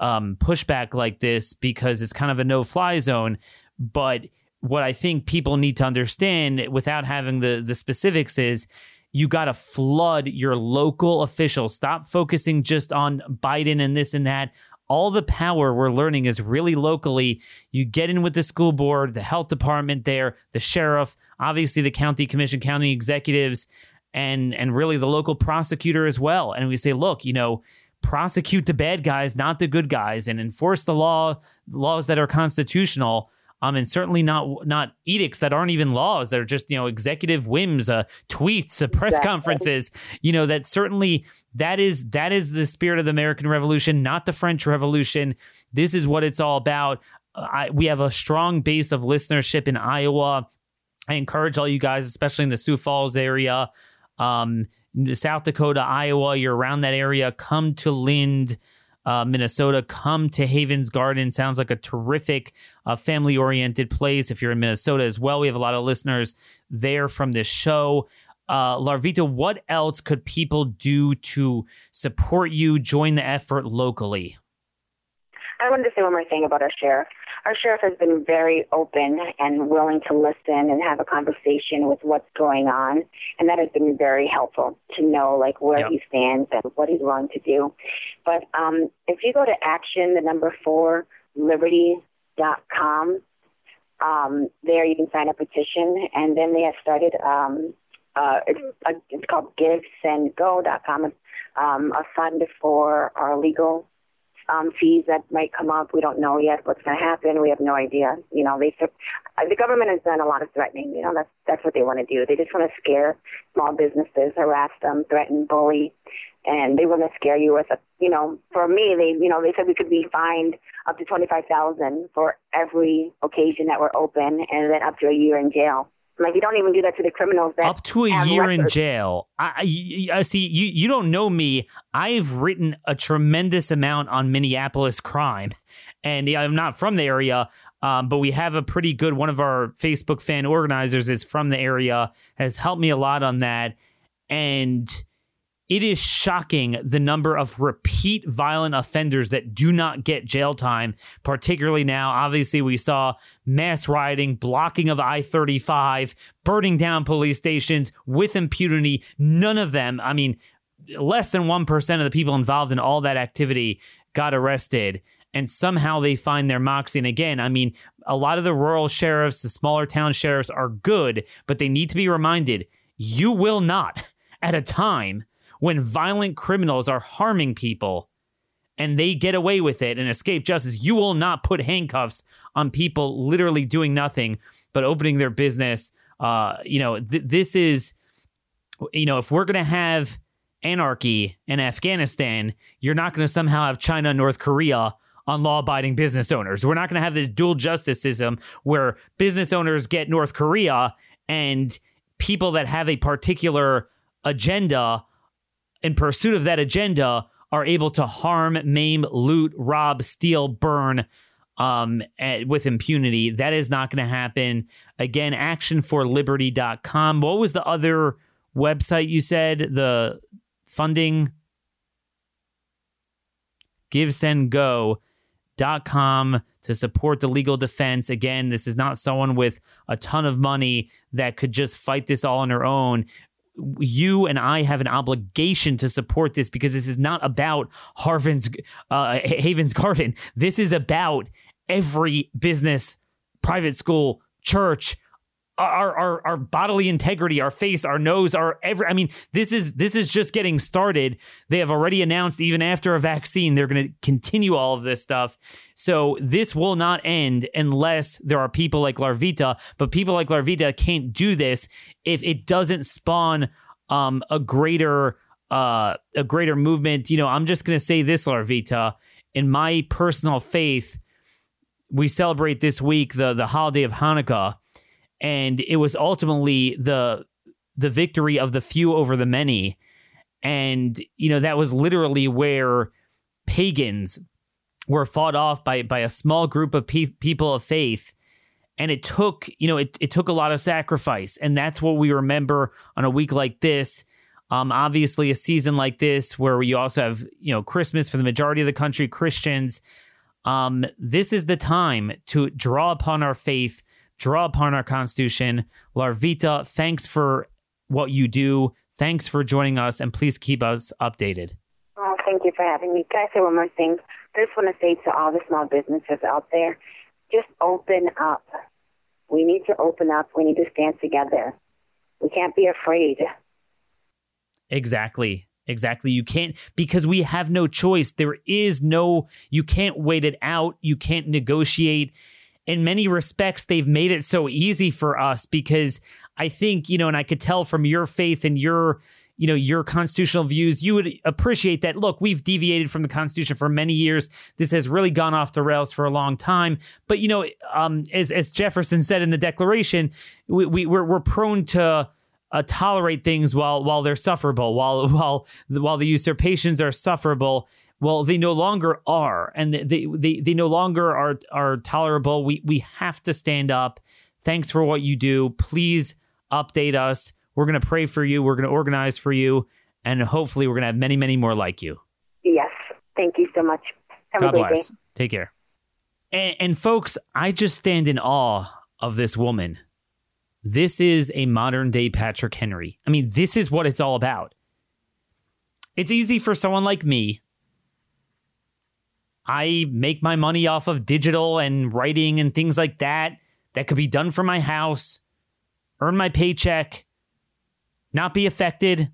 Speaker 2: um, pushback like this because it's kind of a no-fly zone. But what I think people need to understand without having the the specifics is you got to flood your local officials. Stop focusing just on Biden and this and that. all the power we're learning is really locally. You get in with the school board, the health department there, the sheriff, obviously the county commission, county executives, and and really the local prosecutor as well. And we say, look, you know, prosecute the bad guys, not the good guys, and enforce the law laws that are constitutional. Um, and certainly not not edicts that aren't even laws. They're just you know executive whims, uh, tweets, uh, press exactly. conferences. You know that certainly that is that is the spirit of the American Revolution, not the French Revolution. This is what it's all about. Uh, I, we have a strong base of listenership in Iowa. I encourage all you guys, especially in the Sioux Falls area, um, South Dakota, Iowa, you're around that area, come to Lynd, uh, Minnesota, come to Havens Garden. Sounds like a terrific uh, family oriented place. If you're in Minnesota as well, we have a lot of listeners there from this show. Uh, Larvita, what else could people do to support you, join the effort locally?
Speaker 3: I wanted to say one more thing about our sheriff our sheriff has been very open and willing to listen and have a conversation with what's going on, and that has been very helpful to know like where yep. he stands and what he's willing to do. But um, if you go to action, the number four liberty.com, um, there you can sign a petition, and then they have started. Um, uh, it's, uh, it's called givesendgo.com, um, a fund for our legal um, fees that might come up. We don't know yet what's going to happen. We have no idea. You know, they uh, the government has done a lot of threatening. You know, that's that's what they want to do. They just want to scare small businesses, harass them, threaten, bully, and they want to scare you with a. You know, for me, they you know they said we could be fined up to twenty five thousand for every occasion that we're open, and then up to a year in jail. Like you don't even do that to the criminals. That
Speaker 2: Up to a year records. in jail. I, I, I, see. You you don't know me. I've written a tremendous amount on Minneapolis crime, and I'm not from the area. Um, but we have a pretty good one of our Facebook fan organizers is from the area, has helped me a lot on that, and it is shocking the number of repeat violent offenders that do not get jail time, particularly now. Obviously, we saw mass rioting, blocking of I 35, burning down police stations with impunity. None of them, I mean, less than 1% of the people involved in all that activity got arrested. And somehow they find their moxie. And again, I mean, a lot of the rural sheriffs, the smaller town sheriffs are good, but they need to be reminded you will not, at a time when violent criminals are harming people and they get away with it and escape justice, you will not put handcuffs on people literally doing nothing but opening their business. Uh, you know, th- this is, you know, if we're going to have anarchy in Afghanistan, you're not going to somehow have China and North Korea on law abiding business owners. We're not going to have this dual justice system where business owners get North Korea and people that have a particular agenda in pursuit of that agenda are able to harm, maim, loot, rob, steal, burn um, at, with impunity. That is not going to happen. Again, actionforliberty.com. What was the other website you said? The funding? GiveSendGo.com to support the legal defense. Again, this is not someone with a ton of money that could just fight this all on their own you and I have an obligation to support this because this is not about Harvin's uh, Haven's Garden. This is about every business, private school, church, our, our our bodily integrity, our face, our nose, our every. I mean, this is this is just getting started. They have already announced even after a vaccine, they're going to continue all of this stuff. So this will not end unless there are people like Larvita. But people like Larvita can't do this if it doesn't spawn um, a greater uh, a greater movement. You know, I'm just going to say this, Larvita. In my personal faith, we celebrate this week the the holiday of Hanukkah and it was ultimately the the victory of the few over the many. And you know that was literally where pagans were fought off by by a small group of pe- people of faith. And it took you know it, it took a lot of sacrifice. And that's what we remember on a week like this. Um, obviously a season like this where you also have you know christmas for the majority of the country christians. Um, this is the time to draw upon our faith draw upon our Constitution. Larvita, thanks for what you do. Thanks for joining us, and please keep us updated.
Speaker 3: Oh, thank you for having me. Can I say one more thing? I just want to say to all the small businesses out there, just open up. We need to open up. We need to stand together. We can't be afraid.
Speaker 2: Exactly. Exactly. You can't, because we have no choice. There is no, you can't wait it out. You can't negotiate. In many respects, they've made it so easy for us because I think, you know, and I could tell from your faith and your, you know, your constitutional views, you would appreciate that. Look, we've deviated from the Constitution for many years. This has really gone off the rails for a long time. But, you know, um, as, as Jefferson said in the Declaration, we, we, we're, we're prone to, uh, tolerate things while while they're sufferable, while [LAUGHS] while while the usurpations are sufferable. Well, they no longer are, and they they they no longer are are tolerable. We we have to stand up. Thanks for what you do. Please update us. We're gonna pray for you. We're gonna organize for you, and hopefully, we're gonna have many many more like you.
Speaker 3: Yes, thank you so much. Have
Speaker 2: God bless. Day. Take care. And, and folks, I just stand in awe of this woman this is a modern day Patrick Henry. I mean, this is what it's all about. It's easy for someone like me. I make my money off of digital and writing and things like that. That could be done from my house, earn my paycheck, not be affected.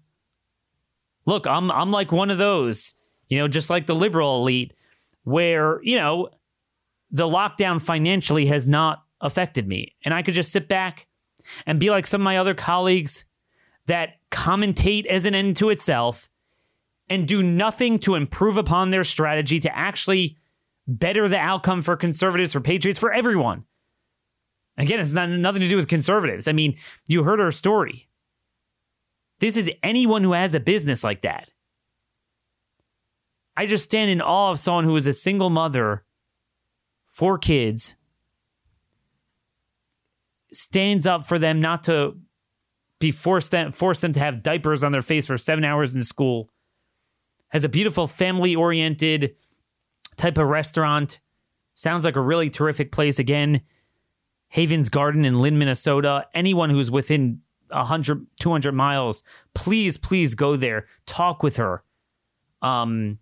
Speaker 2: Look, I'm I'm like one of those, you know, just like the liberal elite, where, you know, the lockdown financially has not affected me. And I could just sit back and be like some of my other colleagues that commentate as an end to itself and do nothing to improve upon their strategy to actually better the outcome for conservatives, for patriots, for everyone. Again, it's not nothing to do with conservatives. I mean, you heard her story. This is anyone who has a business like that. I just stand in awe of someone who is a single mother, four kids, stands up for them not to be forced them them to have diapers on their face for seven hours in school. Has a beautiful family oriented type of restaurant. Sounds like a really terrific place. Again, Haven's Garden in Lynd, Minnesota. Anyone who's within 100, 200 miles, please, please go there. Talk with her. Um,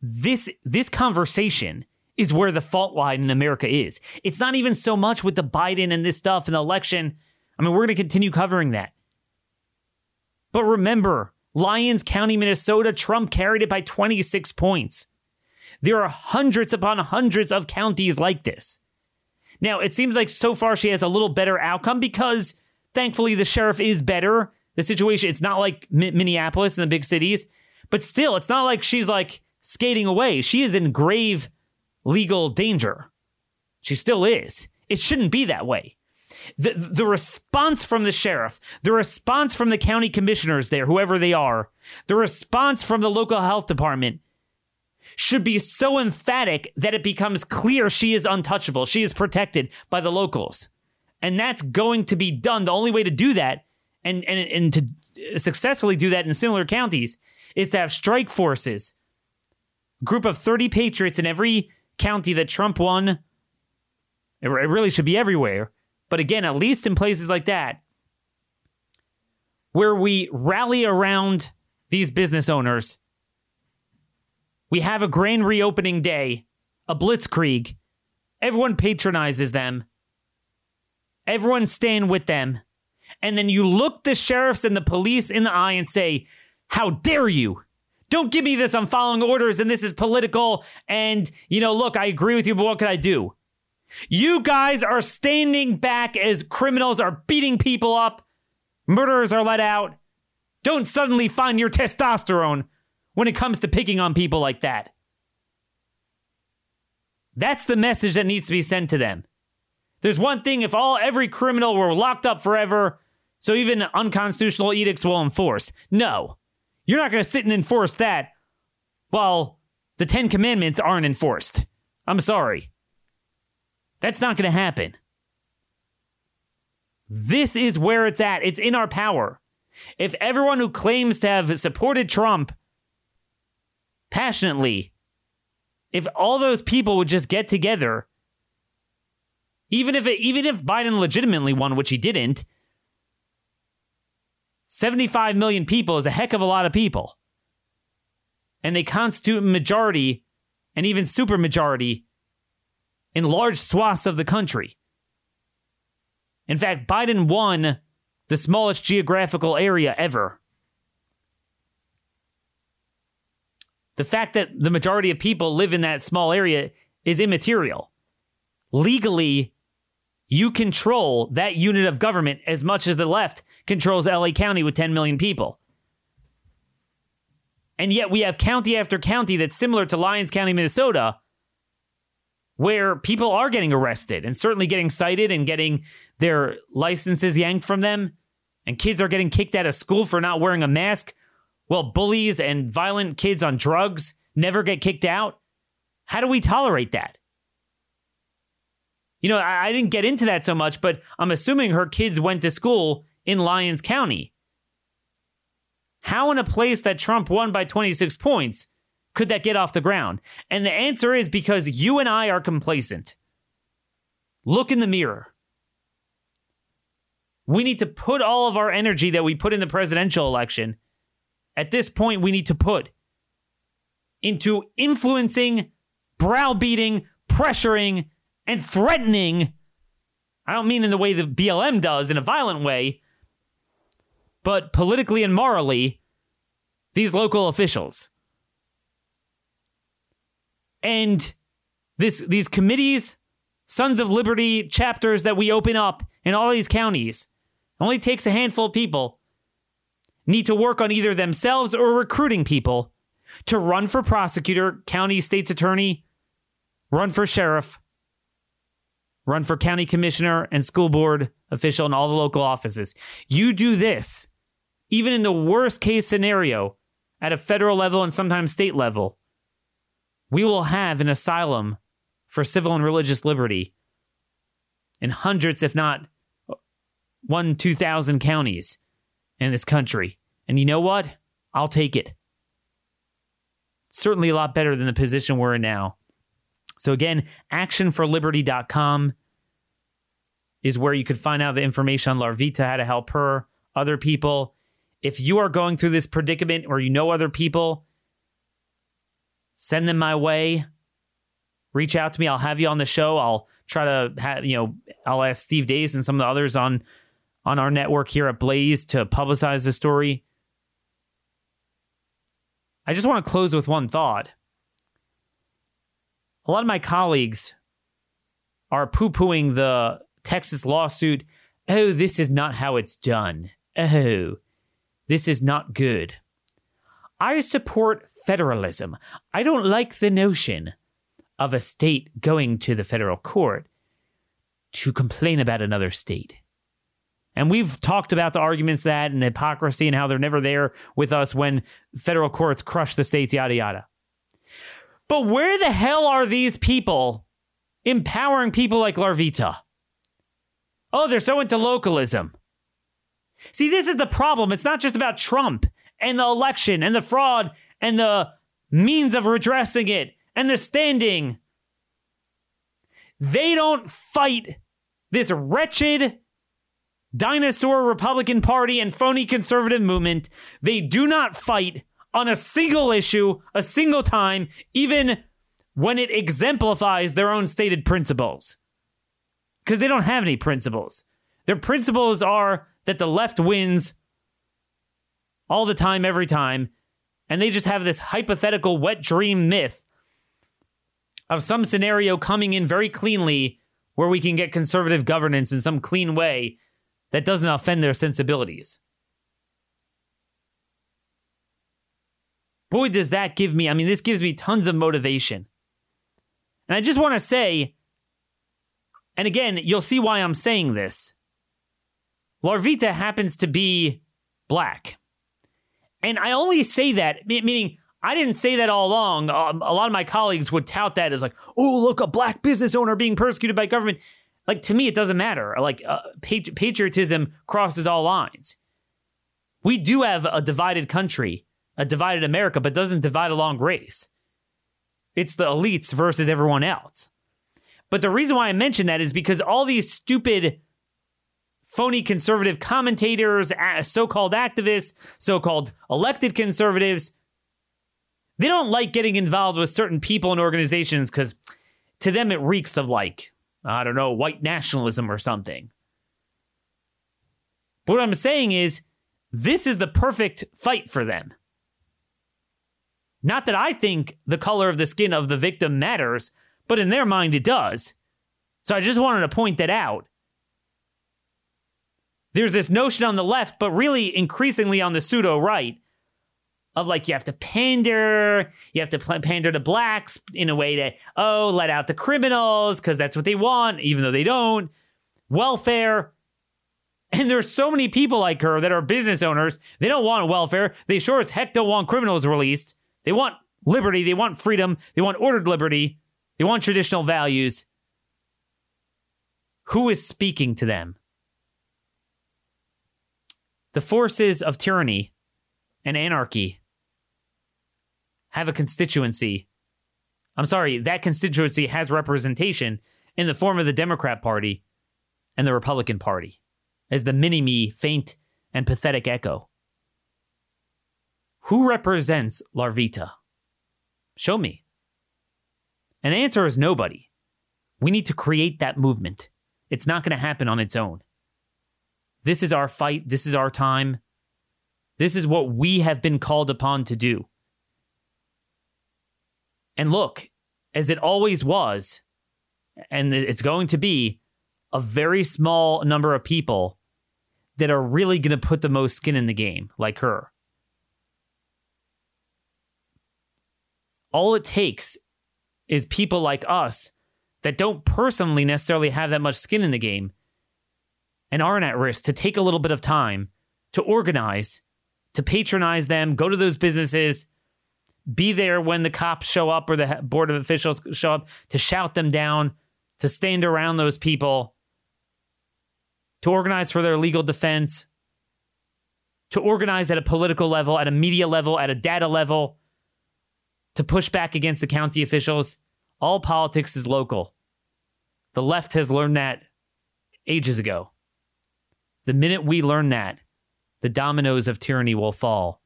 Speaker 2: this this conversation is where the fault line in America is. It's not even so much with the Biden and this stuff and the election. I mean, we're going to continue covering that. But remember, Lyons County, Minnesota, Trump carried it by 26 points. There are hundreds upon hundreds of counties like this. Now, it seems like so far she has a little better outcome because thankfully the sheriff is better. The situation, it's not like Minneapolis and the big cities, but still, it's not like she's like skating away. She is in grave legal danger. She still is. It shouldn't be that way. The, the response from the sheriff, the response from the county commissioners there, whoever they are, the response from the local health department should be so emphatic that it becomes clear she is untouchable. She is protected by the locals. And that's going to be done. The only way to do that and, and, and to successfully do that in similar counties is to have strike forces, a group of 30 patriots in every county that Trump won. It really should be everywhere. But again, at least in places like that, where we rally around these business owners, we have a grand reopening day, a blitzkrieg. Everyone patronizes them. everyone's staying with them. And then you look the sheriffs and the police in the eye and say, How dare you? Don't give me this. I'm following orders and this is political. And, you know, look, I agree with you, but what can I do? You guys are standing back as criminals are beating people up, murderers are let out. Don't suddenly find your testosterone when it comes to picking on people like that. That's the message that needs to be sent to them. There's one thing if all every criminal were locked up forever, so even unconstitutional edicts will enforce. No. You're not going to sit and enforce that while the Ten Commandments aren't enforced. I'm sorry. That's not going to happen. This is where it's at. It's in our power. If everyone who claims to have supported Trump passionately, if all those people would just get together, even if it, even if Biden legitimately won, which he didn't, 75 million people is a heck of a lot of people. And they constitute a majority and even supermajority in large swaths of the country. In fact, Biden won the smallest geographical area ever. The fact that the majority of people live in that small area is immaterial. Legally, you control that unit of government as much as the left controls LA County with 10 million people. And yet we have county after county that's similar to Lyons County, Minnesota, where people are getting arrested and certainly getting cited and getting their licenses yanked from them. And kids are getting kicked out of school for not wearing a mask. Well, bullies and violent kids on drugs never get kicked out. How do we tolerate that? You know, I, I didn't get into that so much, but I'm assuming her kids went to school in Lyons County. How, in a place that Trump won by 26 points, could that get off the ground? And the answer is because you and I are complacent. Look in the mirror. We need to put all of our energy that we put in the presidential election, at this point, we need to put into influencing, browbeating, pressuring, and threatening. I don't mean in the way the BLM does in a violent way, but politically and morally, these local officials. And this these committees, Sons of Liberty chapters that we open up in all these counties, only takes a handful of people, need to work on either themselves or recruiting people to run for prosecutor, county state's attorney, run for sheriff, run for county commissioner and school board official in all the local offices. You do this, even in the worst case scenario at a federal level and sometimes state level, we will have an asylum for civil and religious liberty in hundreds, if not one, 2,000 counties in this country. And you know what? I'll take it. Certainly a lot better than the position we're in now. So, again, actionforliberty.com is where you could find out the information on Larvita, how to help her, other people. If you are going through this predicament or you know other people, send them my way. Reach out to me. I'll have you on the show. I'll try to have, you know, I'll ask Steve Deace and some of the others on on our network here at Blaze to publicize the story. I just want to close with one thought a lot of my colleagues are poo pooing the Texas lawsuit. Oh, this is not how it's done. Oh, this is not good. I support federalism. I don't like the notion of a state going to the federal court to complain about another state. And we've talked about the arguments that and hypocrisy and how they're never there with us when federal courts crush the states, yada, yada. But where the hell are these people empowering people like Larvita? Oh, they're so into localism. See, this is the problem. It's not just about Trump and the election and the fraud and the means of redressing it and the standing. They don't fight this wretched dinosaur Republican Party and phony conservative movement. They do not fight on a single issue, a single time, even when it exemplifies their own stated principles. Because they don't have any principles. Their principles are that the left wins all the time, every time, and they just have this hypothetical wet dream myth of some scenario coming in very cleanly where we can get conservative governance in some clean way that doesn't offend their sensibilities. boy, does that give me, I mean, this gives me tons of motivation. And I just want to say, and again, you'll see why I'm saying this. Larvita happens to be black. And I only say that, meaning I didn't say that all along. Um, a lot of my colleagues would tout that as like, oh, look, a black business owner being persecuted by government. Like, to me, it doesn't matter. Like, uh, patri- patriotism crosses all lines. We do have a divided country a divided America, but doesn't divide along race. It's the elites versus everyone else. But the reason why I mention that is because all these stupid, phony conservative commentators, so called activists, so called elected conservatives, They don't like getting involved with certain people and organizations because to them it reeks of like, I don't know, white nationalism or something. But what I'm saying is, this is the perfect fight for them. Not that I think the color of the skin of the victim matters, but in their mind it does. So I just wanted to point that out. There's this notion on the left, but really increasingly on the pseudo right, of like you have to pander, you have to pander to blacks in a way that, oh, let out the criminals because that's what they want, even though they don't. Welfare. And there's so many people like her that are business owners. They don't want welfare. They sure as heck don't want criminals released. They want liberty. They want freedom. They want ordered liberty. They want traditional values. Who is speaking to them? The forces of tyranny and anarchy have a constituency. I'm sorry, that constituency has representation in the form of the Democrat Party and the Republican Party as the mini me faint and pathetic echo. Who represents Larvita? Show me. And the answer is nobody. We need to create that movement. It's not going to happen on its own. This is our fight. This is our time. This is what we have been called upon to do. And look, as it always was, and it's going to be a very small number of people that are really going to put the most skin in the game, like her. All it takes is people like us that don't personally necessarily have that much skin in the game and aren't at risk to take a little bit of time to organize, to patronize them, go to those businesses, be there when the cops show up or the board of officials show up to shout them down, to stand around those people, to organize for their legal defense, to organize at a political level, at a media level, at a data level, to push back against the county officials. All politics is local. The left has learned that ages ago. The minute we learn that, the dominoes of tyranny will fall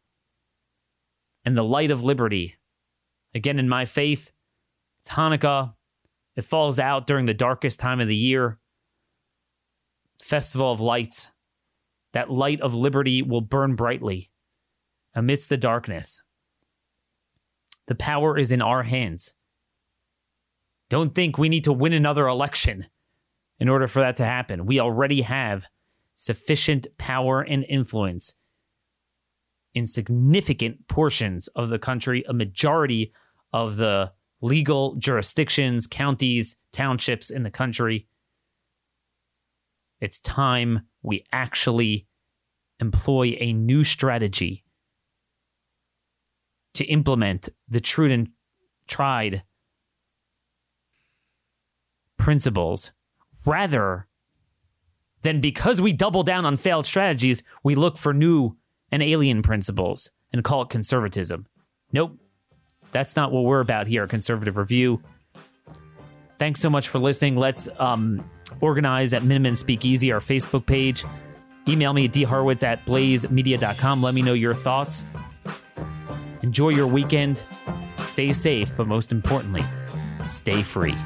Speaker 2: and the light of liberty. Again, in my faith, it's Hanukkah. It falls out during the darkest time of the year. Festival of lights. That light of liberty will burn brightly amidst the darkness. The power is in our hands. Don't think we need to win another election in order for that to happen. We already have sufficient power and influence in significant portions of the country, a majority of the legal jurisdictions, counties, townships in the country. It's time we actually employ a new strategy to implement the true and tried principles rather than because we double down on failed strategies, we look for new and alien principles and call it conservatism. Nope. That's not what we're about here at Conservative Review. Thanks so much for listening. Let's um, organize at Minimum Speakeasy, our Facebook page. Email me at dhorowitz at blazemedia.com. Let me know your thoughts. Enjoy your weekend. Stay safe, but most importantly, stay free.